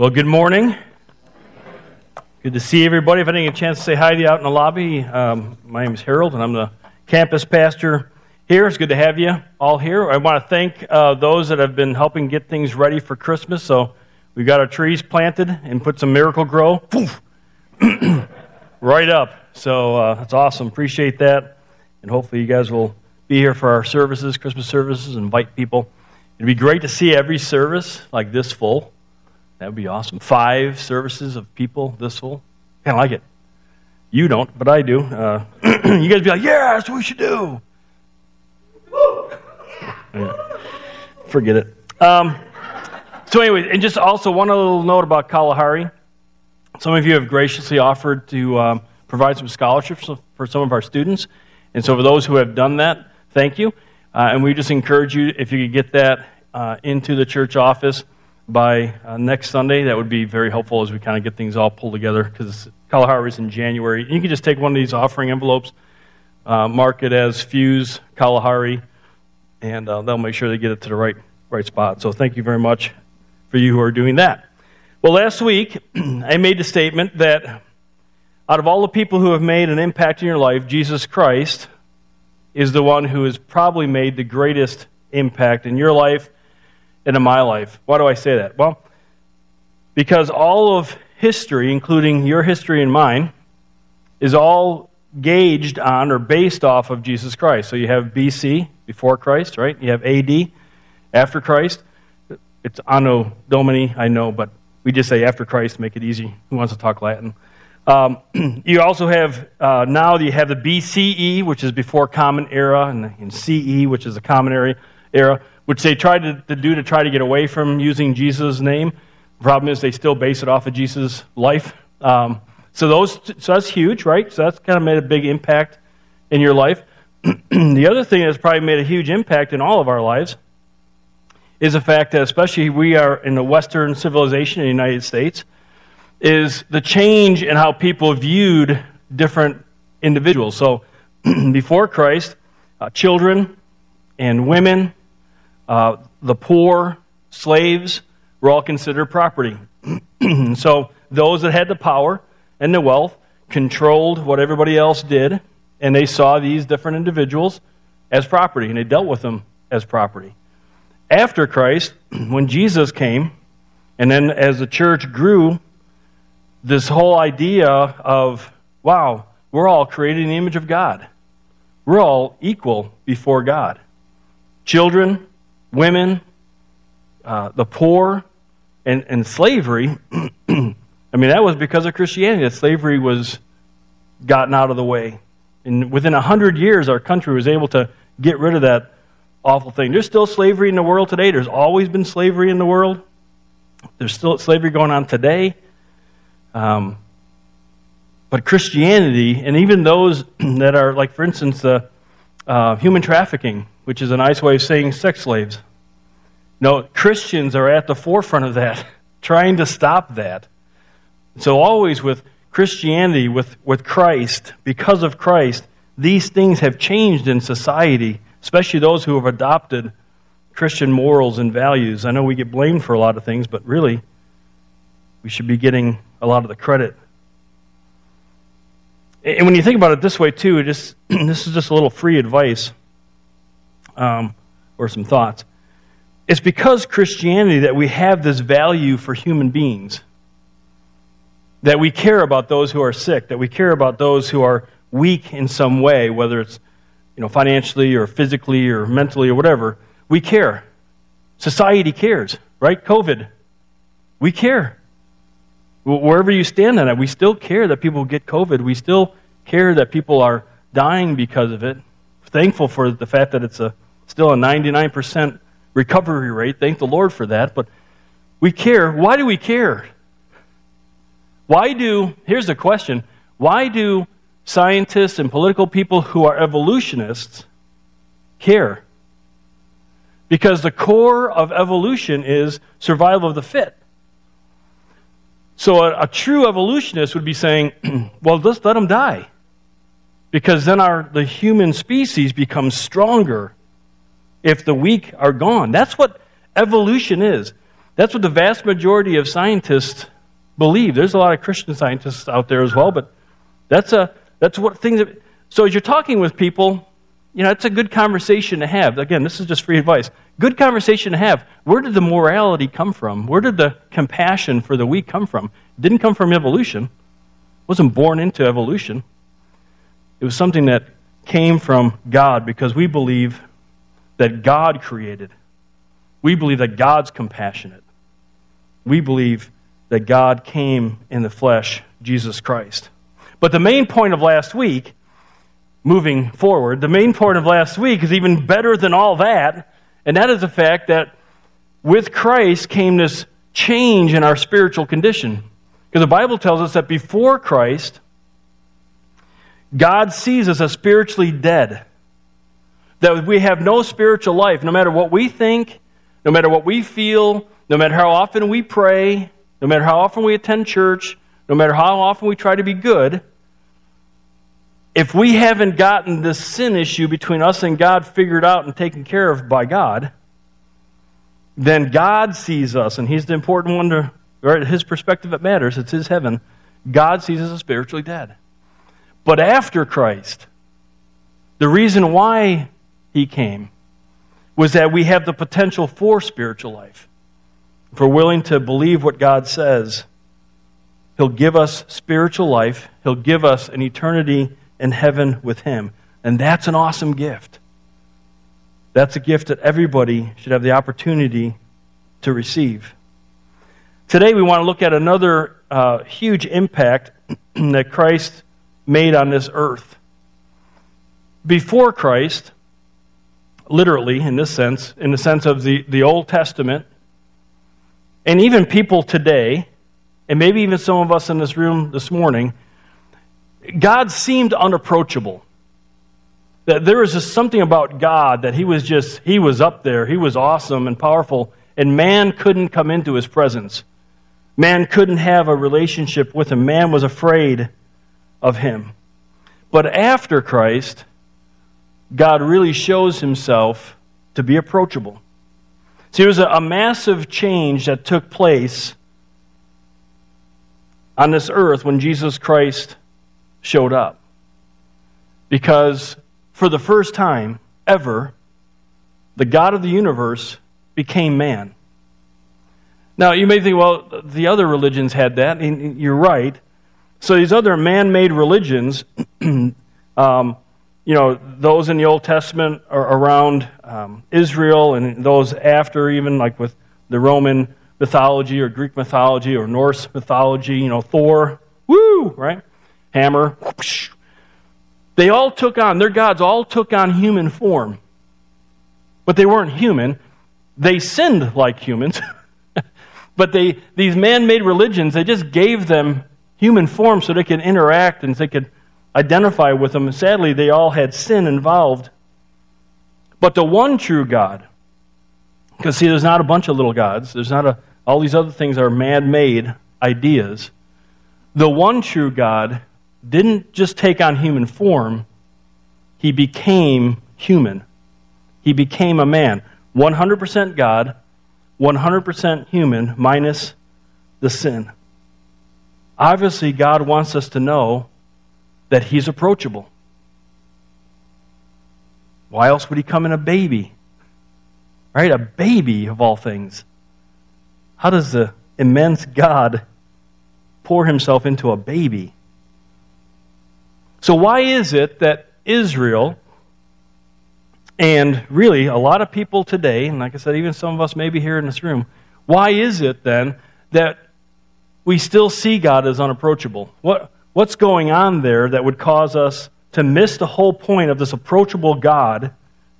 Well, good morning. Good to see everybody. If I didn't get a chance to say hi to you out in the lobby, um, my name is Harold, and I'm the campus pastor here. It's good to have you all here. I want to thank uh, those that have been helping get things ready for Christmas. So we've got our trees planted and put some Miracle-Gro right up. So uh, that's awesome. Appreciate that. And hopefully you guys will be here for our services, Christmas services, invite people. It'd be great to see every service like this full. That would be awesome. Five services of people this full. Kind of like it. You don't, but I do. Uh, you guys be like, yeah, that's what we should do. Yeah. Forget it. Um, so, anyway, and just also one little note about Kalahari. Some of you have graciously offered to um, provide some scholarships for some of our students. And so, for those who have done that, thank you. Uh, and we just encourage you, if you could get that uh, into the church office by uh, next Sunday, that would be very helpful as we kind of get things all pulled together because Kalahari is in January. You can just take one of these offering envelopes, uh, mark it as Fuse Kalahari, and uh, they'll make sure they get it to the right, right spot. So thank you very much for you who are doing that. Well, last week, I made the statement that out of all the people who have made an impact in your life, Jesus Christ is the one who has probably made the greatest impact in your life in my life. Why do I say that? Well, because all of history, including your history and mine, is all gauged on or based off of Jesus Christ. So you have BC, before Christ, right? You have AD, after Christ. It's Anno Domini, I know, but we just say after Christ make it easy. Who wants to talk Latin? Um, you also have, uh, now you have the BCE, which is before Common Era, and, and CE, which is the Common era which they tried to, to, do to try to get away from using Jesus' name. The problem is they still base it off of Jesus' life. Um, so, those, so that's huge, right? So that's kind of made a big impact in your life. the other thing that's probably made a huge impact in all of our lives is the fact that, especially we are in the Western civilization in the United States, is the change in how people viewed different individuals. So, before Christ, uh, children and women uh, the poor, slaves, were all considered property. so those that had the power and the wealth controlled what everybody else did, and they saw these different individuals as property, and they dealt with them as property. After Christ, when Jesus came, and then as the church grew, this whole idea of, wow, we're all created in the image of God. We're all equal before God. Children, women, uh, the poor, and, and slavery. I mean, that was because of Christianity that slavery was gotten out of the way. And within a hundred years, our country was able to get rid of that awful thing. There's still slavery in the world today. There's always been slavery in the world. There's still slavery going on today. Um, but Christianity, and even those that are, like, for instance, uh, uh, human trafficking, which is a nice way of saying sex slaves. No, Christians are at the forefront of that, trying to stop that. So, always with Christianity, with, with Christ, because of Christ, these things have changed in society, especially those who have adopted Christian morals and values. I know we get blamed for a lot of things, but really, we should be getting a lot of the credit. And when you think about it this way, too, just, this is just a little free advice um, or some thoughts. It's because Christianity that we have this value for human beings. That we care about those who are sick, that we care about those who are weak in some way, whether it's you know, financially or physically or mentally or whatever. We care. Society cares, right? COVID. We care. Wherever you stand on it, we still care that people get COVID. We still care that people are dying because of it. Thankful for the fact that it's a Still a 99% recovery rate. Thank the Lord for that. But we care. Why do we care? Why do, here's the question why do scientists and political people who are evolutionists care? Because the core of evolution is survival of the fit. So a, a true evolutionist would be saying, well, just let them die. Because then our, the human species becomes stronger if the weak are gone. That's what evolution is. That's what the vast majority of scientists believe. There's a lot of Christian scientists out there as well, but that's, a, that's what things. That, so as you're talking with people, you know, it's a good conversation to have. Again, this is just free advice. Good conversation to have. Where did the morality come from? Where did the compassion for the weak come from? It didn't come from evolution. It wasn't born into evolution. It was something that came from God because we believe that God created. We believe that God's compassionate. We believe that God came in the flesh, Jesus Christ. But the main point of last week moving forward. The main point of last week is even better than all that, and that is the fact that with Christ came this change in our spiritual condition. Because the Bible tells us that before Christ, God sees us as spiritually dead. That we have no spiritual life, no matter what we think, no matter what we feel, no matter how often we pray, no matter how often we attend church, no matter how often we try to be good, if we haven't gotten this sin issue between us and God figured out and taken care of by God, then God sees us, and He's the important one to, right, His perspective that matters. It's His heaven. God sees us as spiritually dead. But after Christ, the reason why He came was that we have the potential for spiritual life. If we're willing to believe what God says, He'll give us spiritual life, He'll give us an eternity in heaven with Him. And that's an awesome gift. That's a gift that everybody should have the opportunity to receive. Today, we want to look at another uh, huge impact that Christ made on this earth. Before Christ, literally in this sense, in the sense of the, the Old Testament, and even people today, and maybe even some of us in this room this morning, God seemed unapproachable. That there was just something about God that he was just, he was up there. He was awesome and powerful, and man couldn't come into his presence. Man couldn't have a relationship with him. Man was afraid of him. But after Christ, God really shows himself to be approachable. See, there was a, a massive change that took place on this earth when Jesus Christ showed up. Because for the first time ever, the God of the universe became man. Now, you may think, well, the other religions had that, and you're right. So these other man made religions, um, you know, those in the Old Testament are around um, Israel and those after, even like with the Roman mythology or Greek mythology or Norse mythology, you know, Thor, woo, right? hammer. Whoosh. They all took on, their gods all took on human form. But they weren't human. They sinned like humans. but they, these man made religions, they just gave them human form so they could interact and they could identify with them. Sadly, they all had sin involved. But the one true God, because see, there's not a bunch of little gods, there's not a, all these other things are man made ideas. The one true God didn't just take on human form, he became human. He became a man. 100% God, 100% human, minus the sin. Obviously, God wants us to know that He's approachable. Why else would He come in a baby? Right? A baby, of all things. How does the immense God pour Himself into a baby? So, why is it that Israel, and really a lot of people today, and like I said, even some of us maybe here in this room, why is it then that we still see God as unapproachable? What, what's going on there that would cause us to miss the whole point of this approachable God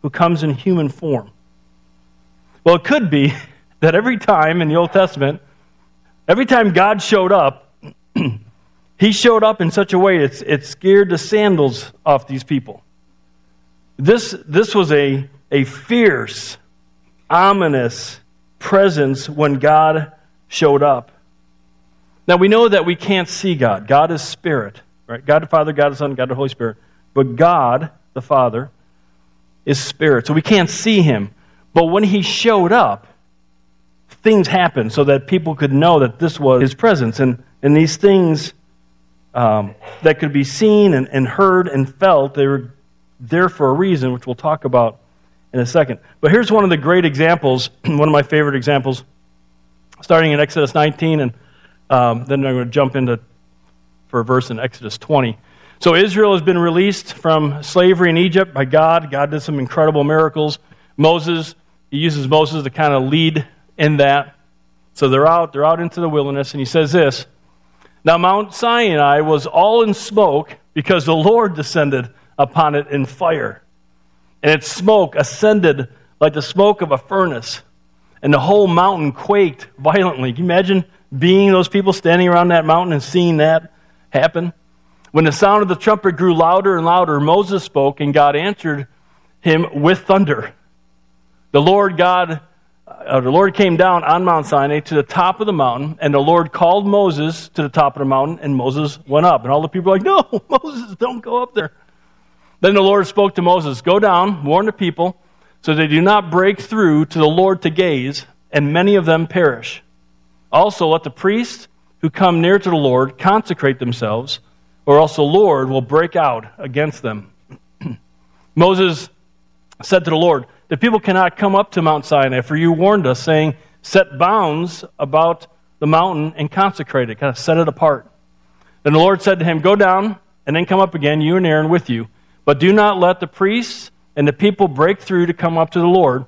who comes in human form? Well, it could be that every time in the Old Testament, every time God showed up, He showed up in such a way it, it scared the sandals off these people. This, this was a, a fierce, ominous presence when God showed up. Now we know that we can't see God. God is spirit, right? God the Father, God the Son, God the Holy Spirit. But God the Father is spirit. So we can't see him. But when he showed up, things happened so that people could know that this was his presence. And, and these things um, that could be seen and, and heard and felt, they were there for a reason, which we'll talk about in a second. But here's one of the great examples, one of my favorite examples, starting in Exodus 19, and um, then I'm going to jump into for a verse in Exodus 20. So Israel has been released from slavery in Egypt by God. God did some incredible miracles. Moses, he uses Moses to kind of lead in that. So they're out, they're out into the wilderness, and he says this Now Mount Sinai was all in smoke because the Lord descended upon it in fire. And its smoke ascended like the smoke of a furnace, and the whole mountain quaked violently. Can you imagine being those people standing around that mountain and seeing that happen? When the sound of the trumpet grew louder and louder, Moses spoke, and God answered him with thunder. The Lord God, uh, the Lord came down on Mount Sinai to the top of the mountain, and the Lord called Moses to the top of the mountain, and Moses went up. And all the people were like, "No, Moses, don't go up there." Then the Lord spoke to Moses, "Go down, warn the people, so they do not break through to the Lord to gaze, and many of them perish. Also, let the priests who come near to the Lord consecrate themselves." or else the Lord will break out against them. Moses said to the Lord, The people cannot come up to Mount Sinai, for you warned us, saying, Set bounds about the mountain and consecrate it, kind of set it apart. Then the Lord said to him, Go down and then come up again, you and Aaron with you. But do not let the priests and the people break through to come up to the Lord,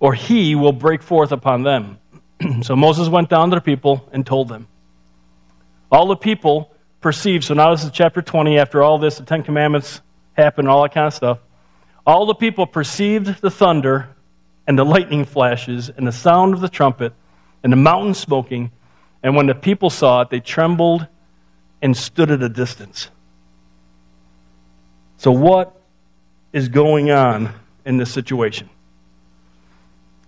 or he will break forth upon them. so Moses went down to the people and told them. All the people perceived. So now this is chapter 20. After all this, the Ten Commandments happened, all that kind of stuff. All the people perceived the thunder and the lightning flashes and the sound of the trumpet and the mountain smoking. And when the people saw it, they trembled and stood at a distance. So, what is going on in this situation?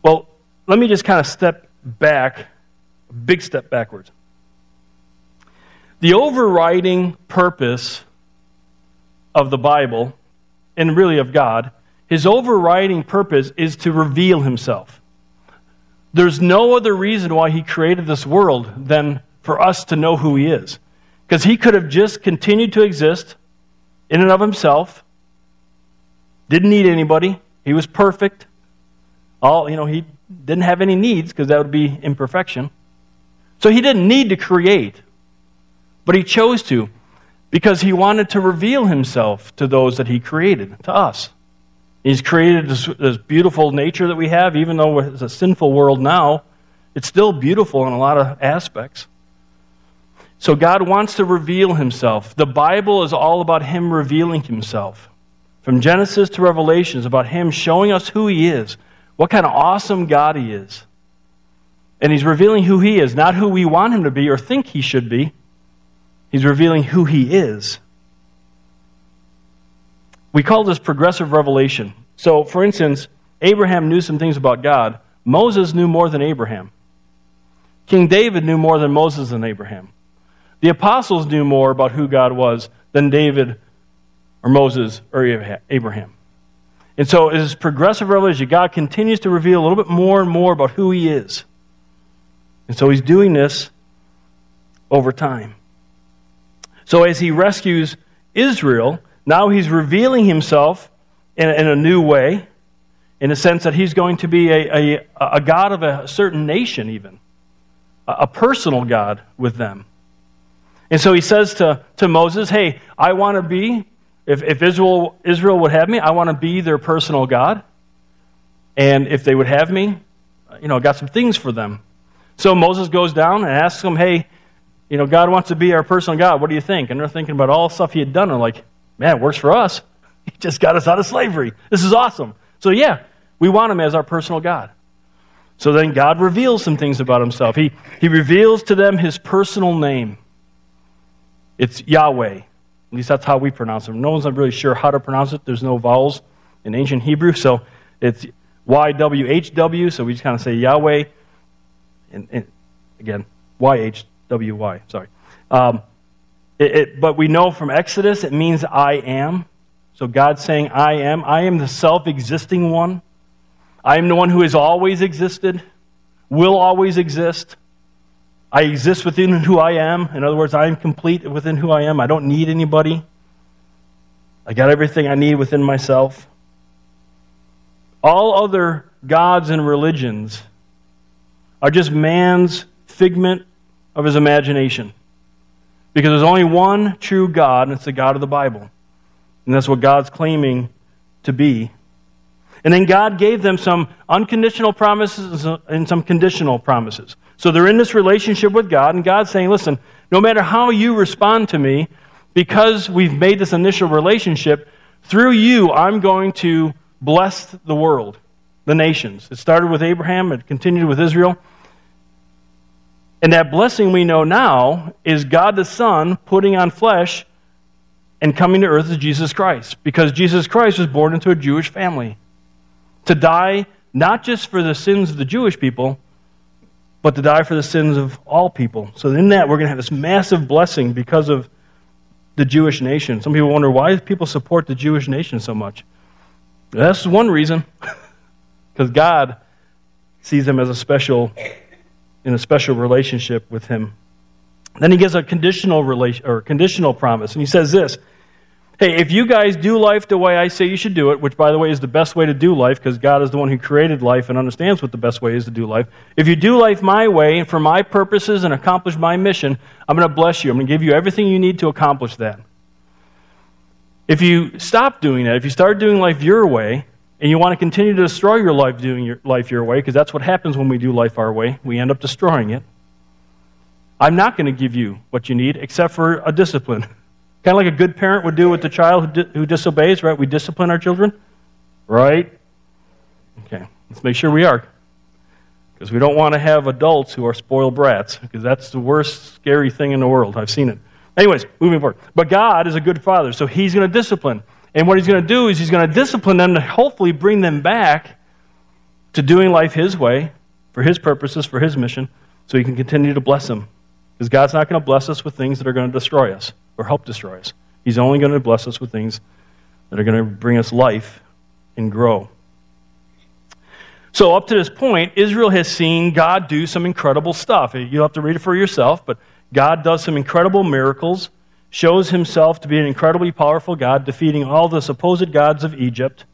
Well, let me just kind of step back, a big step backwards. The overriding purpose of the Bible, and really of God, his overriding purpose is to reveal himself. There's no other reason why he created this world than for us to know who he is. Because he could have just continued to exist in and of himself, didn't need anybody, he was perfect. All, you know, he didn't have any needs because that would be imperfection. So he didn't need to create. But he chose to because he wanted to reveal himself to those that he created, to us. He's created this, this, beautiful nature that we have, even though it's a sinful world now, it's still beautiful in a lot of aspects. So God wants to reveal himself. The Bible is all about him revealing himself. From Genesis to Revelation is about him showing us who he is, what kind of awesome God he is. And he's revealing who he is, not who we want him to be or think he should be. He's revealing who he is. We call this progressive revelation. So, for instance, Abraham knew some things about God. Moses knew more than Abraham. King David knew more than Moses and Abraham. The apostles knew more about who God was than David or Moses or Abraham. And so, as progressive revelation, God continues to reveal a little bit more and more about who He is. And so, He's doing this over time. So as he rescues Israel, now he's revealing himself in, in a new way, in a sense that he's going to be a, a, a God of a certain nation, even, a, a personal God with them. And so he says to, to Moses, Hey, I want to be, if, if Israel, Israel would have me, I want to be their personal God. And if they would have me, you know, I got some things for them. So Moses goes down and asks them, Hey, you know, God wants to be our personal God. What do you think? And they're thinking about all the stuff he had done. And like, man, it works for us. He just got us out of slavery. This is awesome. So, yeah, we want him as our personal God. So then God reveals some things about himself. He, he reveals to them his personal name. It's Yahweh. At least that's how we pronounce it. No one's really sure how to pronounce it. There's no vowels in ancient Hebrew. So it's YWHW. So we just kind of say Yahweh. And, and again, YH W-Y, sorry. Um, it, it, but we know from Exodus it means I am. So God's saying, I am. I am the self existing one. I am the one who has always existed. will always exist. I exist within who I am. In other words, I am complete within who I am. I don't need anybody. I got everything I need within myself. All other gods and religions are just man's figment of his imagination. Because there's only one true God, and it's the God of the Bible. And that's what God's claiming to be. And then God gave them some unconditional promises and some conditional promises. So they're in this relationship with God, and God's saying, listen, no matter how you respond to me, because we've made this initial relationship, through you, I'm going to bless the world, the nations. It started with Abraham, it continued with Israel. And that blessing we know now is God the Son putting on flesh and coming to earth as Jesus Christ. Because Jesus Christ was born into a Jewish family. To die not just for the sins of the Jewish people, but to die for the sins of all people. So in that, we're going to have this massive blessing because of the Jewish nation. Some people wonder why people support the Jewish nation so much. That's one reason. because God sees them as a special in a special relationship with him. Then he gives a conditional relation or conditional promise, and he says this: Hey, if you guys do life the way I say you should do it, which by the way is the best way to do life, because God is the one who created life and understands what the best way is to do life. If you do life my way and for my purposes and accomplish my mission, I'm going to bless you. I'm going to give you everything you need to accomplish that. If you stop doing that, if you start doing life your way, and you want to continue to destroy your life doing your life your way, because that's what happens when we do life our way. We end up destroying it. I'm not going to give you what you need except for a discipline. kind of like a good parent would do with the child who, di- who disobeys, right? We discipline our children, right? Okay, let's make sure we are. Because we don't want to have adults who are spoiled brats, because that's the worst, scary thing in the world. I've seen it. Anyways, moving forward. But God is a good father, so He's going to discipline. And what he's going to do is he's going to discipline them to hopefully bring them back to doing life his way, for his purposes, for his mission, so he can continue to bless them. Because God's not going to bless us with things that are going to destroy us or help destroy us. He's only going to bless us with things that are going to bring us life and grow. So, up to this point, Israel has seen God do some incredible stuff. You'll have to read it for yourself, but God does some incredible miracles shows himself to be an incredibly powerful God, defeating all the supposed gods of Egypt.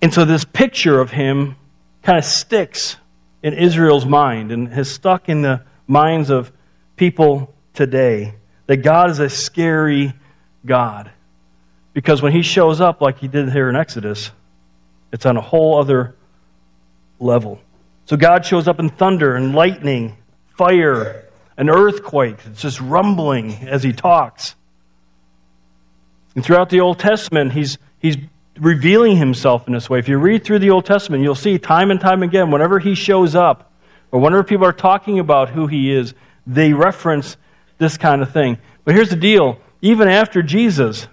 And so this picture of him kind of sticks in Israel's mind and has stuck in the minds of people today that God is a scary God. Because when he shows up, like he did here in Exodus, it's on a whole other level. So God shows up in thunder and lightning, fire, an earthquake. It's just rumbling as he talks. And throughout the Old Testament, he's, he's revealing himself in this way. If you read through the Old Testament, you'll see time and time again, whenever he shows up, or whenever people are talking about who he is, they reference this kind of thing. But here's the deal even after Jesus,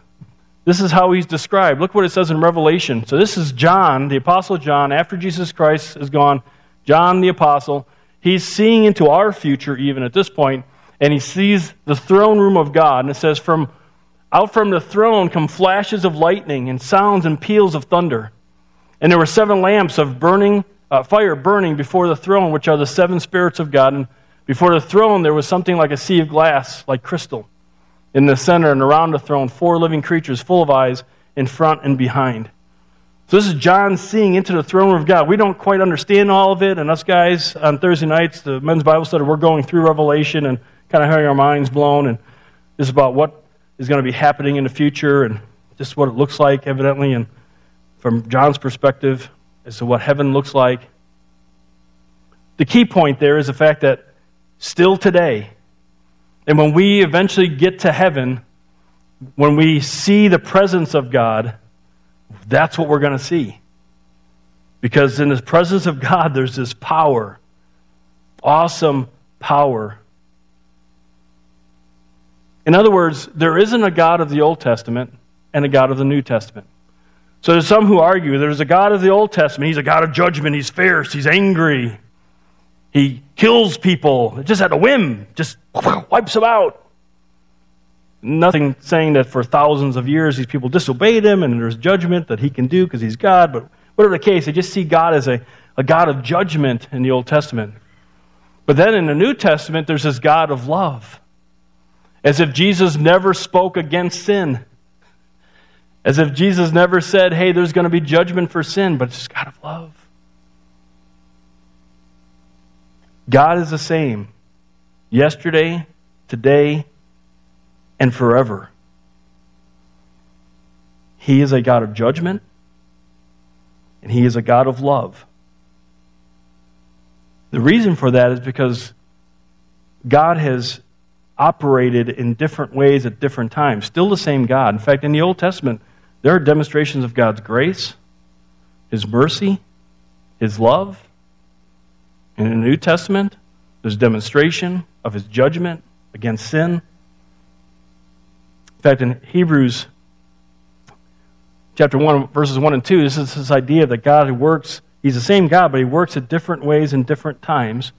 this is how he's described. Look what it says in Revelation. So this is John, the Apostle John, after Jesus Christ is gone. John the Apostle He's seeing into our future, even at this point, and he sees the throne room of God. And it says, from out from the throne come flashes of lightning and sounds and peals of thunder. And there were seven lamps of burning uh, fire burning before the throne, which are the seven spirits of God. And before the throne, there was something like a sea of glass, like crystal. In the center and around the throne, four living creatures full of eyes in front and behind. So this is John seeing into the throne of God. We don't quite understand all of it, and us guys on Thursday nights, the men's Bible study, we're going through Revelation and kind of having our minds blown, and this is about what is going to be happening in the future, and just what it looks like, evidently, and from John's perspective as to what heaven looks like. The key point there is the fact that still today, and when we eventually get to heaven, when we see the presence of God, that's what we're going to see. Because in the presence of God, there's this power, awesome power. In other words, there isn't a God of the Old Testament and a God of the New Testament. So there's some who argue there's a God of the Old Testament. He's a God of judgment. He's fierce. He's angry. He kills people just at a whim, just wipes them out. Nothing saying that for thousands of years these people disobeyed him and there's judgment that he can do because he's God, but whatever the case, they just see God as a, a God of judgment in the Old Testament. But then in the New Testament, there's this God of love. As if Jesus never spoke against sin. As if Jesus never said, hey, there's going to be judgment for sin, but it's God of love. God is the same yesterday, today, and forever. He is a God of judgment, and He is a God of love. The reason for that is because God has operated in different ways at different times. Still the same God. In fact, in the Old Testament, there are demonstrations of God's grace, His mercy, His love. In the New Testament, there's demonstration of His judgment against sin. In fact, in Hebrews chapter 1, verses 1 and 2, this is this idea that God works He's the same God, but he works at different ways in different times.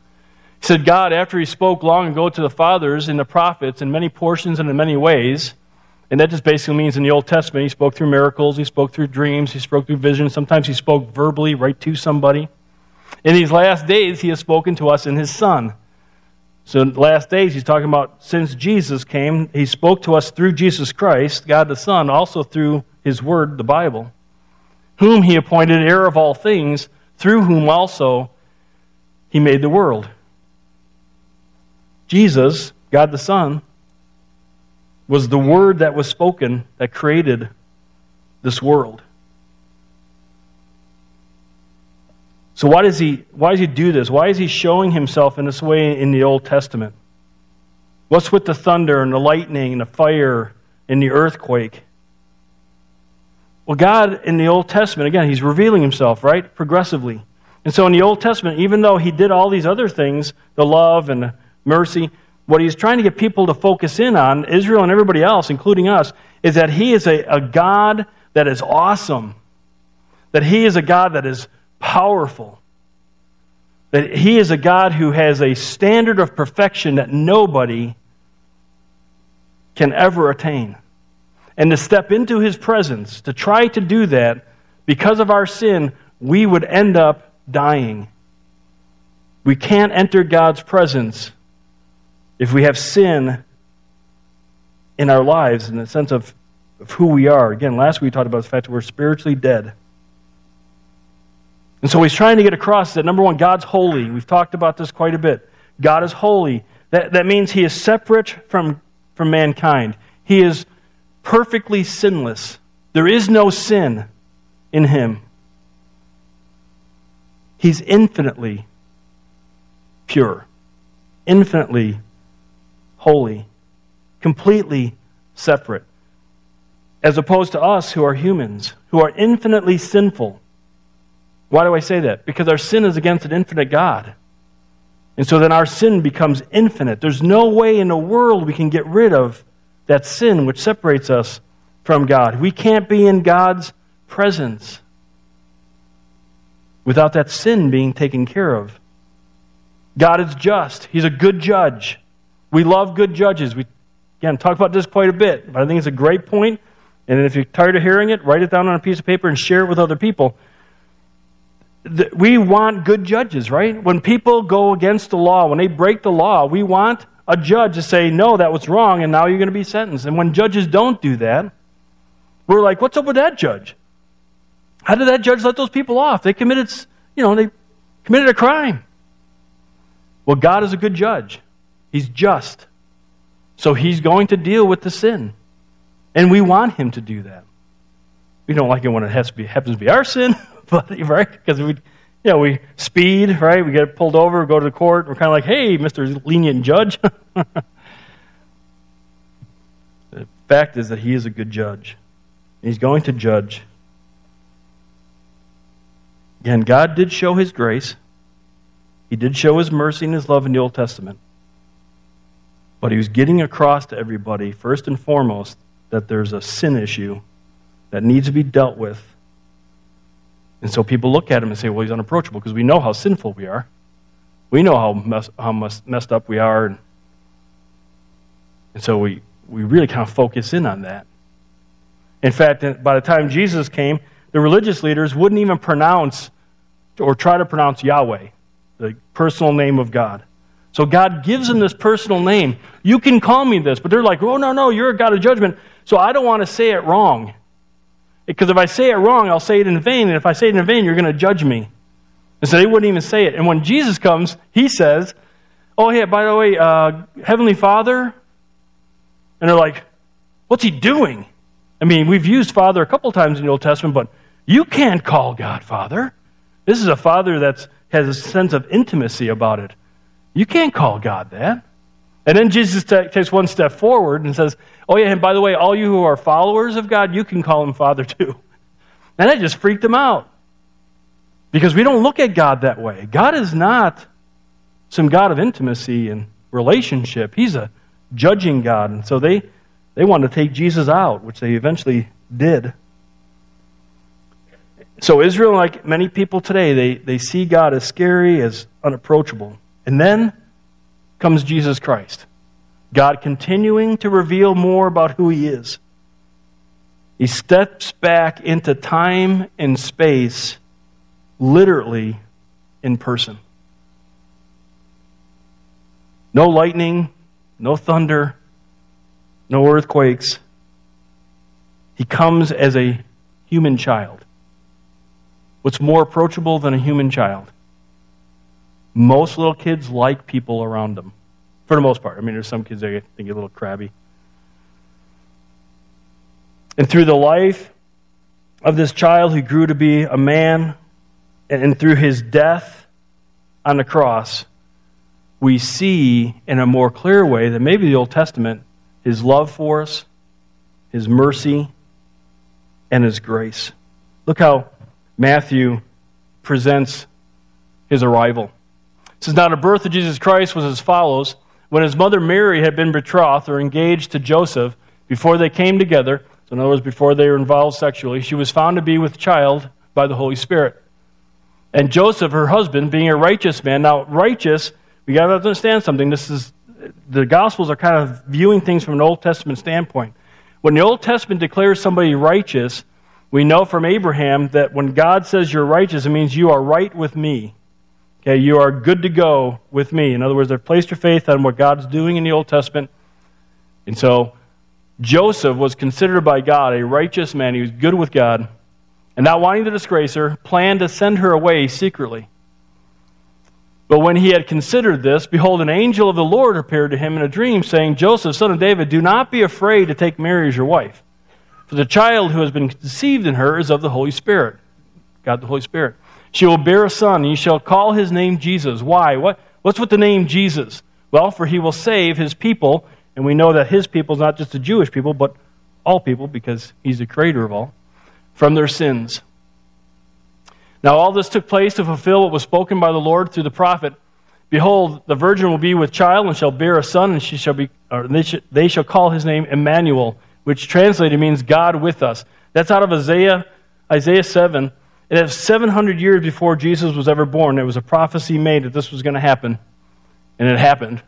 He said, God, after he spoke long ago to the fathers and the prophets in many portions and in many ways, and that just basically means in the Old Testament, he spoke through miracles, he spoke through dreams, he spoke through visions. Sometimes he spoke verbally, right to somebody. In these last days, he has spoken to us in his Son. So, last days, he's talking about since Jesus came, he spoke to us through Jesus Christ, God the Son, also through his Word, the Bible whom he appointed heir of all things, through whom also he made the world. Jesus, God the Son, was the word that was spoken that created this world. So why does he why does he do this? Why is he showing himself in this way in the Old Testament? What's with the thunder and the lightning and the fire and the earthquake? Well, God in the Old Testament, again, He's revealing Himself, right? Progressively. And so in the Old Testament, even though He did all these other things, the love and the mercy, what He's trying to get people to focus in on, Israel and everybody else, including us, is that He is a, a God that is awesome, that He is a God that is powerful, that He is a God who has a standard of perfection that nobody can ever attain and to step into his presence, to try to do that, because of our sin, we would end up dying. We can't enter God's presence if we have sin in our lives in the sense of, of who we are. Again, last week we talked about the fact that we're spiritually dead. And so he's trying to get across that number one, God's holy. We've talked about this quite a bit. God is holy. That, that means he is separate from, from mankind. He is perfectly sinless. There is no sin in him. He's infinitely pure, infinitely holy, completely separate. As opposed to us who are humans, who are infinitely sinful. Why do I say that? Because our sin is against an infinite God. And so then our sin becomes infinite. There's no way in the world we can get rid of that sin which separates us from God. We can't be in God's presence without that sin being taken care of. God is just, He's a good judge. We love good judges. We, again, talk about this quite a bit, but I think it's a great point. And if you're tired of hearing it, write it down on a piece of paper and share it with other people. We want good judges, right? When people go against the law, when they break the law, we want a judge to say, no, that was wrong, and now you're going to be sentenced. And when judges don't do that, we're like, what's up with that judge? How did that judge let those people off? They committed, you know, they committed a crime. Well, God is a good judge. He's just. So he's going to deal with the sin. And we want him to do that. We don't like it when it has to be, happens to be our sin, right? Because we you know, we speed, right? We get pulled over, go to the court. We're kind of like, hey, Mr. Lenient Judge. the fact is that he is a good judge. He's going to judge. Again, God did show his grace. He did show his mercy and his love in the Old Testament. But he was getting across to everybody, first and foremost, that there's a sin issue that needs to be dealt with and so people look at him and say, well, he's unapproachable because we know how sinful we are. We know how, mess, how messed up we are. And, and so we, we really kind of focus in on that. In fact, by the time Jesus came, the religious leaders wouldn't even pronounce or try to pronounce Yahweh, the personal name of God. So God gives them this personal name. You can call me this, but they're like, oh, no, no, you're a God of judgment. So I don't want to say it wrong. Because if I say it wrong, I'll say it in vain. And if I say it in vain, you're going to judge me. And so they wouldn't even say it. And when Jesus comes, he says, oh, yeah, by the way, uh, Heavenly Father. And they're like, what's he doing? I mean, we've used Father a couple times in the Old Testament, but you can't call God Father. This is a Father that has a sense of intimacy about it. You can't call God that. And then Jesus t- takes one step forward and says, Oh, yeah, and by the way, all you who are followers of God, you can call him Father too. And that just freaked them out. Because we don't look at God that way. God is not some God of intimacy and relationship, He's a judging God. And so they, they wanted to take Jesus out, which they eventually did. So, Israel, like many people today, they, they see God as scary, as unapproachable. And then comes Jesus Christ. God continuing to reveal more about who He is. He steps back into time and space, literally in person. No lightning, no thunder, no earthquakes. He comes as a human child. What's more approachable than a human child? Most little kids like people around them, for the most part. I mean, there's some kids that think a little crabby. And through the life of this child who grew to be a man, and through his death on the cross, we see in a more clear way that maybe the Old Testament, his love for us, his mercy, and his grace. Look how Matthew presents his arrival. It says, Now the birth of Jesus Christ was as follows. When his mother Mary had been betrothed or engaged to Joseph, before they came together, so in other words, before they were involved sexually, she was found to be with child by the Holy Spirit. And Joseph, her husband, being a righteous man, now righteous, we got to understand something. This is the Gospels are kind of viewing things from an Old Testament standpoint. When the Old Testament declares somebody righteous, we know from Abraham that when God says you're righteous, it means you are right with me. Okay, you are good to go with me. In other words, they've placed your faith on what God's doing in the Old Testament. And so Joseph was considered by God a righteous man. He was good with God. And not wanting to disgrace her, planned to send her away secretly. But when he had considered this, behold, an angel of the Lord appeared to him in a dream, saying, Joseph, son of David, do not be afraid to take Mary as your wife. For the child who has been conceived in her is of the Holy Spirit. God the Holy Spirit. She will bear a son, and you shall call his name Jesus. Why? What, what's with the name Jesus? Well, for he will save his people, and we know that his people is not just the Jewish people, but all people, because he's the creator of all, from their sins. Now, all this took place to fulfill what was spoken by the Lord through the prophet. Behold, the virgin will be with child and shall bear a son, and she shall be, or they, shall, they shall call his name Emmanuel, which translated means God with us. That's out of Isaiah, Isaiah 7. It is 700 years before Jesus was ever born. There was a prophecy made that this was going to happen, and it happened.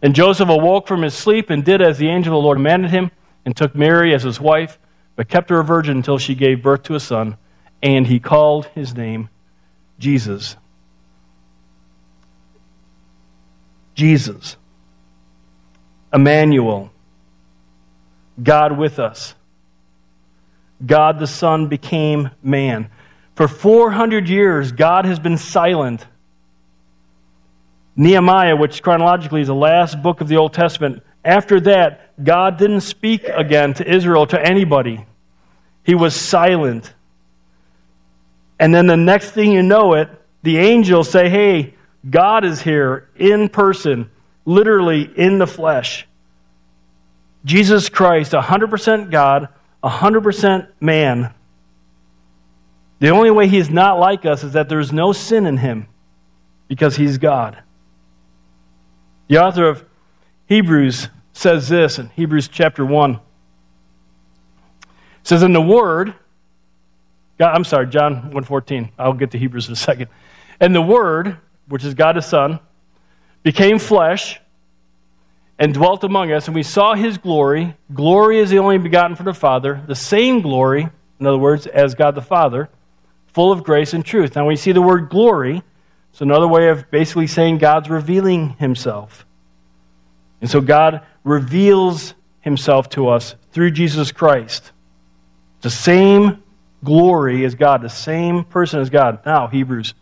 And Joseph awoke from his sleep and did as the angel of the Lord commanded him, and took Mary as his wife, but kept her a virgin until she gave birth to a son, and he called his name Jesus. Jesus. Emmanuel. God with us. God the Son became man. For 400 years, God has been silent. Nehemiah, which chronologically is the last book of the Old Testament, after that, God didn't speak again to Israel, to anybody. He was silent. And then the next thing you know it, the angels say, Hey, God is here in person, literally in the flesh. Jesus Christ, 100% God, 100% man. The only way he's not like us is that there's no sin in him because he's God. The author of Hebrews says this in Hebrews chapter 1. It says, In the Word, God, I'm sorry, John 1.14. I'll get to Hebrews in a second. And the Word, which is God the Son, became flesh and dwelt among us, and we saw his glory. Glory is the only begotten from the Father, the same glory, in other words, as God the Father, full of grace and truth. Now, when you see the word glory, it's another way of basically saying God's revealing himself. And so God reveals himself to us through Jesus Christ. The same glory as God, the same person as God. Now, Hebrews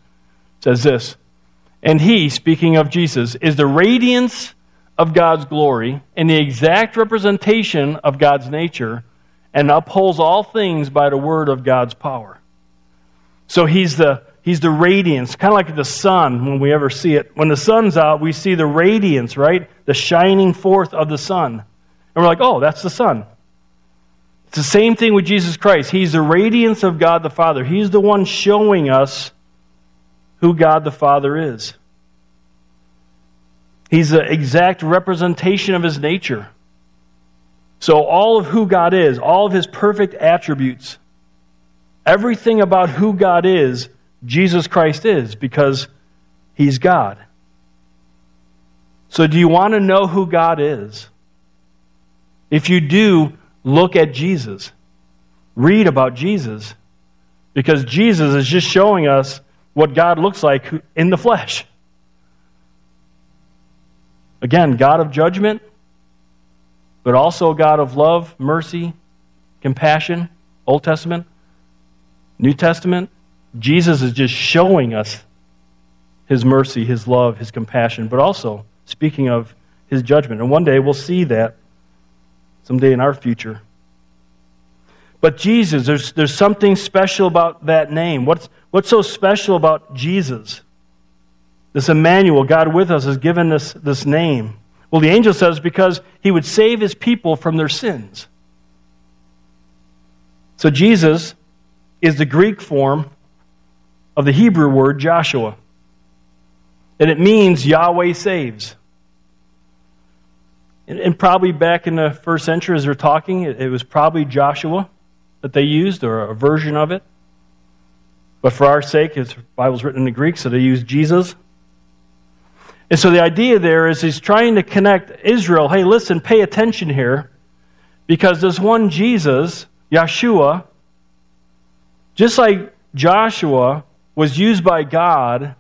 says this And he, speaking of Jesus, is the radiance of God's glory and the exact representation of God's nature and upholds all things by the word of God's power. So he's the, he's the radiance, kind of like the sun when we ever see it. When the sun's out, we see the radiance, right? The shining forth of the sun. And we're like, oh, that's the sun. It's the same thing with Jesus Christ. He's the radiance of God the Father. He's the one showing us who God the Father is. He's the exact representation of his nature. So, all of who God is, all of his perfect attributes, everything about who God is, Jesus Christ is, because he's God. So, do you want to know who God is? If you do, look at Jesus. Read about Jesus. Because Jesus is just showing us what God looks like in the flesh. Again, God of judgment, but also God of love, mercy, compassion. Old Testament, New Testament. Jesus is just showing us his mercy, his love, his compassion, but also speaking of his judgment. And one day we'll see that someday in our future. But Jesus, there's, there's something special about that name. What's, what's so special about Jesus? This Emmanuel, God with us, has given us this name. Well, the angel says because he would save his people from their sins. So Jesus is the Greek form of the Hebrew word Joshua. And it means Yahweh saves. And, probably back in the first century, as they're talking, it was probably Joshua that they used, or a version of it. But for our sake, the Bible's written in the Greek, so they use Jesus. And so the idea there is he's trying to connect Israel. Hey, listen, pay attention here. Because this one Jesus, Yeshua, just like Joshua was used by God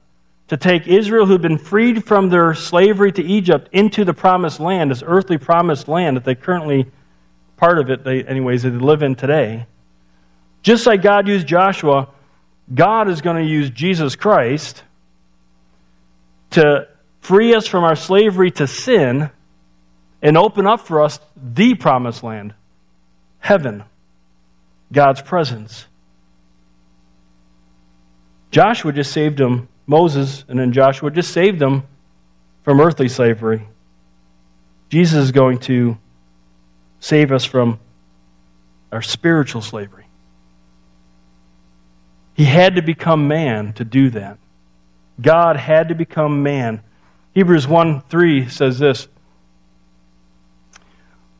to take Israel, who'd been freed from their slavery to Egypt, into the promised land, this earthly promised land that they currently, part of it, they, anyways, they live in today. Just like God used Joshua, God is going to use Jesus Christ to free us from our slavery to sin, and open up for us the promised land heaven, God's presence. Joshua just saved them, Moses and then Joshua just saved them from earthly slavery. Jesus is going to save us from our spiritual slavery. He had to become man to do that. God had to become man Hebrews 1 3 says this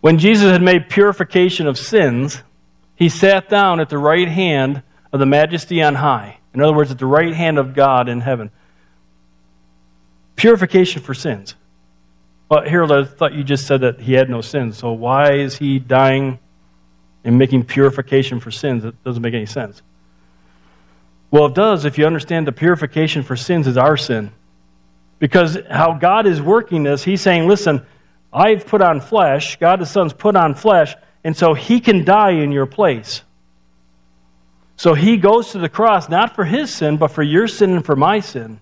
When Jesus had made purification of sins, he sat down at the right hand of the majesty on high. In other words, at the right hand of God in heaven. Purification for sins. Well, Harold, I thought you just said that he had no sins. So why is he dying and making purification for sins? It doesn't make any sense. Well, it does if you understand the purification for sins is our sin. Because how God is working this, He's saying, listen, I've put on flesh, God the Son's put on flesh, and so He can die in your place. So He goes to the cross, not for His sin, but for your sin and for my sin,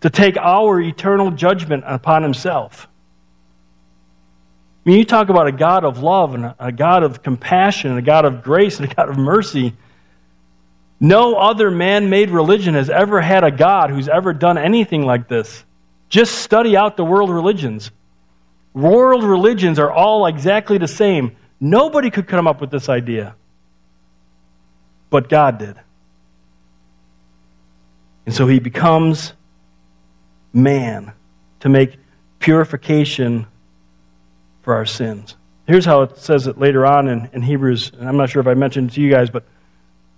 to take our eternal judgment upon Himself. I mean, you talk about a God of love and a God of compassion and a God of grace and a God of mercy. No other man made religion has ever had a God who's ever done anything like this. Just study out the world religions. World religions are all exactly the same. Nobody could come up with this idea. But God did. And so he becomes man to make purification for our sins. Here's how it says it later on in, in Hebrews, and I'm not sure if I mentioned to you guys, but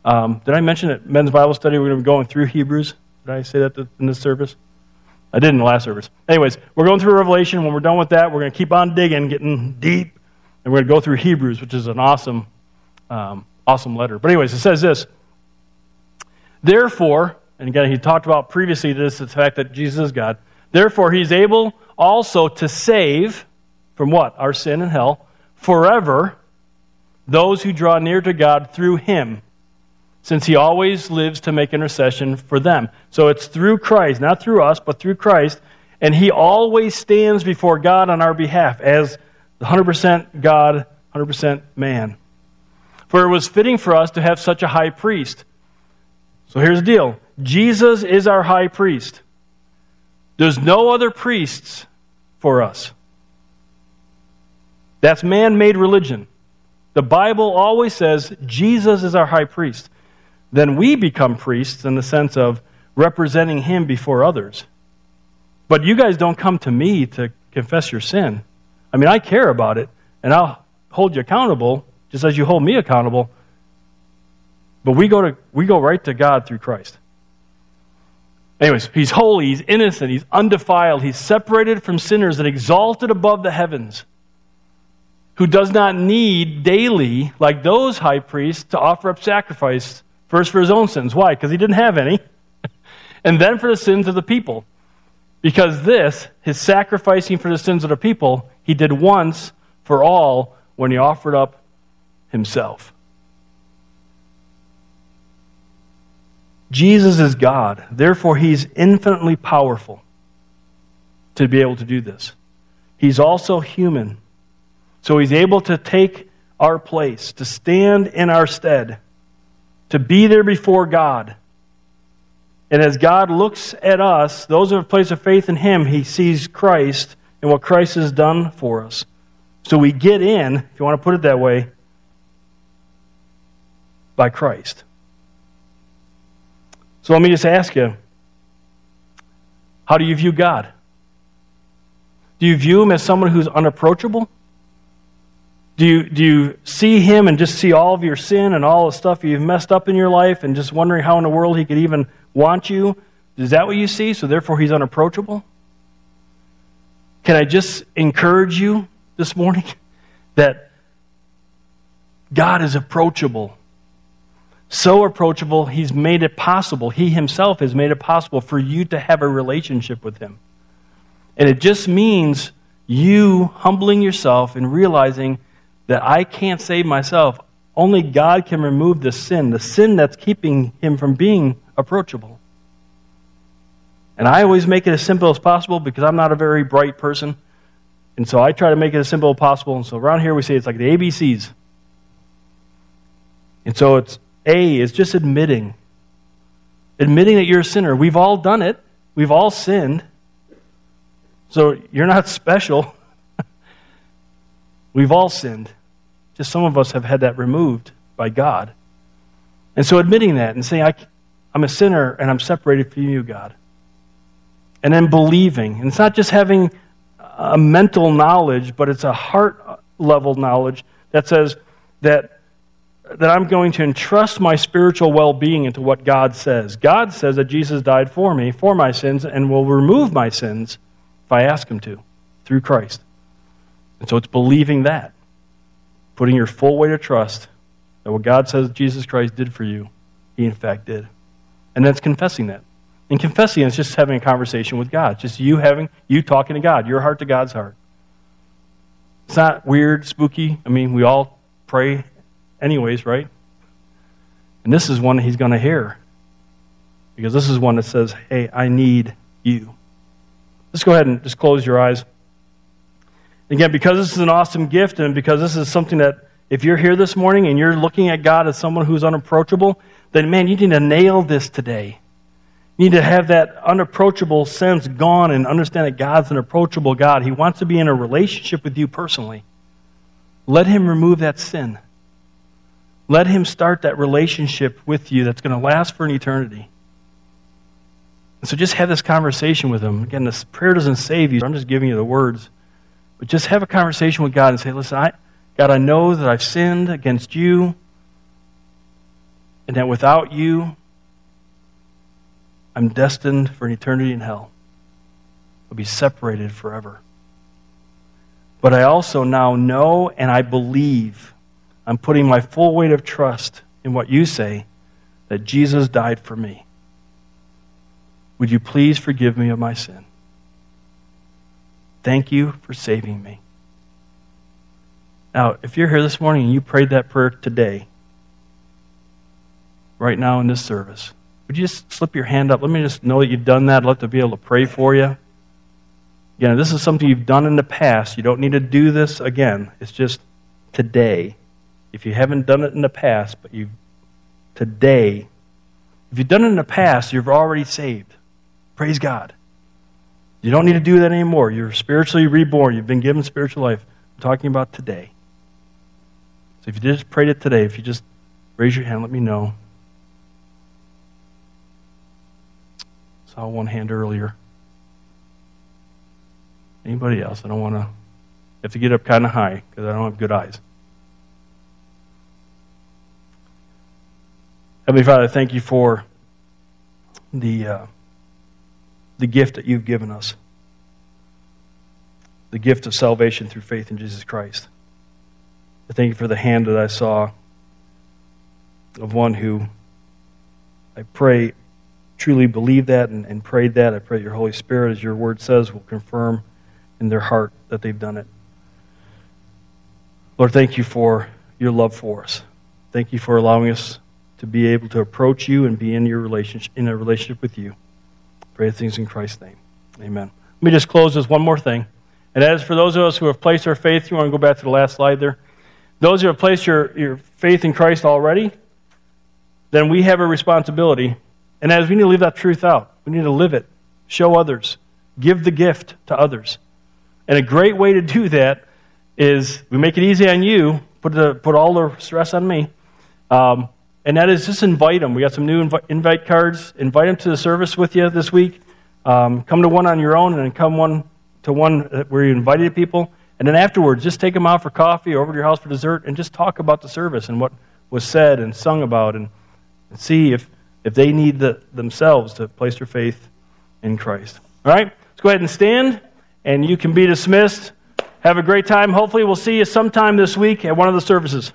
um, did I mention at men's Bible study we're going to be going through Hebrews? Did I say that in this service? I did in the last service. Anyways, we're going through Revelation. When we're done with that, we're going to keep on digging, getting deep, and we're going to go through Hebrews, which is an awesome, um, awesome letter. But anyways, it says this. Therefore, and again, he talked about previously this, the fact that Jesus is God. Therefore, he's able also to save from what? Our sin and hell forever those who draw near to God through him, since he always lives to make intercession for them. So it's through Christ, not through us, but through Christ. And he always stands before God on our behalf as 100% God, 100% man. For it was fitting for us to have such a high priest. So here's the deal Jesus is our high priest. There's no other priests for us. That's man made religion. The Bible always says Jesus is our high priest. Then we become priests in the sense of representing him before others. But you guys don't come to me to confess your sin. I mean, I care about it, and I'll hold you accountable just as you hold me accountable. But we go, to, we go right to God through Christ. Anyways, he's holy, he's innocent, he's undefiled, he's separated from sinners and exalted above the heavens who does not need daily, like those high priests, to offer up sacrifice, first for his own sins. Why? Because he didn't have any. and then for the sins of the people. Because this, his sacrificing for the sins of the people, he did once for all when he offered up himself. Jesus is God. Therefore, he's infinitely powerful to be able to do this. He's also human. So he's able to take our place, to stand in our stead, to be there before God. And as God looks at us, those who have placed a faith in him, he sees Christ and what Christ has done for us. So we get in, if you want to put it that way, by Christ. So let me just ask you how do you view God? Do you view him as someone who's unapproachable? Do you, do you see him and just see all of your sin and all the stuff you've messed up in your life and just wondering how in the world he could even want you? Is that what you see? So therefore he's unapproachable? Can I just encourage you this morning that God is approachable? So approachable, he's made it possible. He himself has made it possible for you to have a relationship with him. And it just means you humbling yourself and realizing that I can't save myself. Only God can remove the sin, the sin that's keeping him from being approachable. And I always make it as simple as possible because I'm not a very bright person. And so I try to make it as simple as possible. And so around here we say it's like the ABCs. And so it's A is just admitting. Admitting that you're a sinner. We've all done it. We've all sinned. So you're not special. We've all sinned. Just some of us have had that removed by God. And so admitting that and saying, I, I'm a sinner and I'm separated from you, God. And then believing. And it's not just having a mental knowledge, but it's a heart level knowledge that says that, that I'm going to entrust my spiritual well being into what God says. God says that Jesus died for me, for my sins, and will remove my sins if I ask Him to through Christ. And so it's believing that, putting your full weight of trust that what God says Jesus Christ did for you, He in fact did. And that's confessing that. And confessing is just having a conversation with God. Just you having, you talking to God, your heart to God's heart. It's not weird, spooky. I mean, we all pray anyways, right? And this is one he's going to hear. Because this is one that says, hey, I need you. Let's go ahead and just close your eyes. Again, because this is an awesome gift and because this is something that if you're here this morning and you're looking at God as someone who's unapproachable, then man, you need to nail this today. You need to have that unapproachable sense gone and understand that God's an approachable God. He wants to be in a relationship with you personally. Let Him remove that sin. Let Him start that relationship with you that's going to last for an eternity. And so just have this conversation with Him. Again, this prayer doesn't save you. I'm just giving you the words. But just have a conversation with God and say, listen, I, God, I know that I've sinned against you, and that without you, I'm destined for an eternity in hell. I'll be separated forever. But I also now know and I believe, I'm putting my full weight of trust in what you say, that Jesus died for me. Would you please forgive me of my sin? Thank you for saving me. Now, if you're here this morning and you prayed that prayer today, right now in this service, would you just slip your hand up? Let me just know that you've done that. I'd love to be able to pray for you. Again, this is something you've done in the past. You don't need to do this again. It's just today. If you haven't done it in the past, but you today, if you've done it in the past, you're already saved. Praise God. You don't need to do that anymore. You're spiritually reborn. You've been given spiritual life. I'm talking about today. So if you just prayed it today, if you just raise your hand, let me know. Saw one hand earlier. Anybody else? I don't want to. Have to get up kind of high because I don't have good eyes. Heavenly Father, thank you for the. Uh, the gift that you've given us the gift of salvation through faith in Jesus Christ. I thank you for the hand that I saw of one who I pray truly believed that and, and prayed that. I pray your Holy Spirit, as your word says, will confirm in their heart that they've done it. Lord, thank you for your love for us. Thank you for allowing us to be able to approach you and be in your relationship in a relationship with you. Pray things in Christ's name. Amen. Let me just close with one more thing. And as for those of us who have placed our faith, you want to go back to the last slide there? Those who have placed your, your faith in Christ already, then we have a responsibility. And as we need to leave that truth out, we need to live it, show others, give the gift to others. And a great way to do that is we make it easy on you, put, the, put all the stress on me. Um, and that is just invite them. We got some new invi- invite cards. Invite them to the service with you this week. Um, come to one on your own, and then come one to one where you invited people. And then afterwards, just take them out for coffee or over to your house for dessert, and just talk about the service and what was said and sung about, and, and see if if they need the, themselves to place their faith in Christ. All right, let's go ahead and stand, and you can be dismissed. Have a great time. Hopefully, we'll see you sometime this week at one of the services.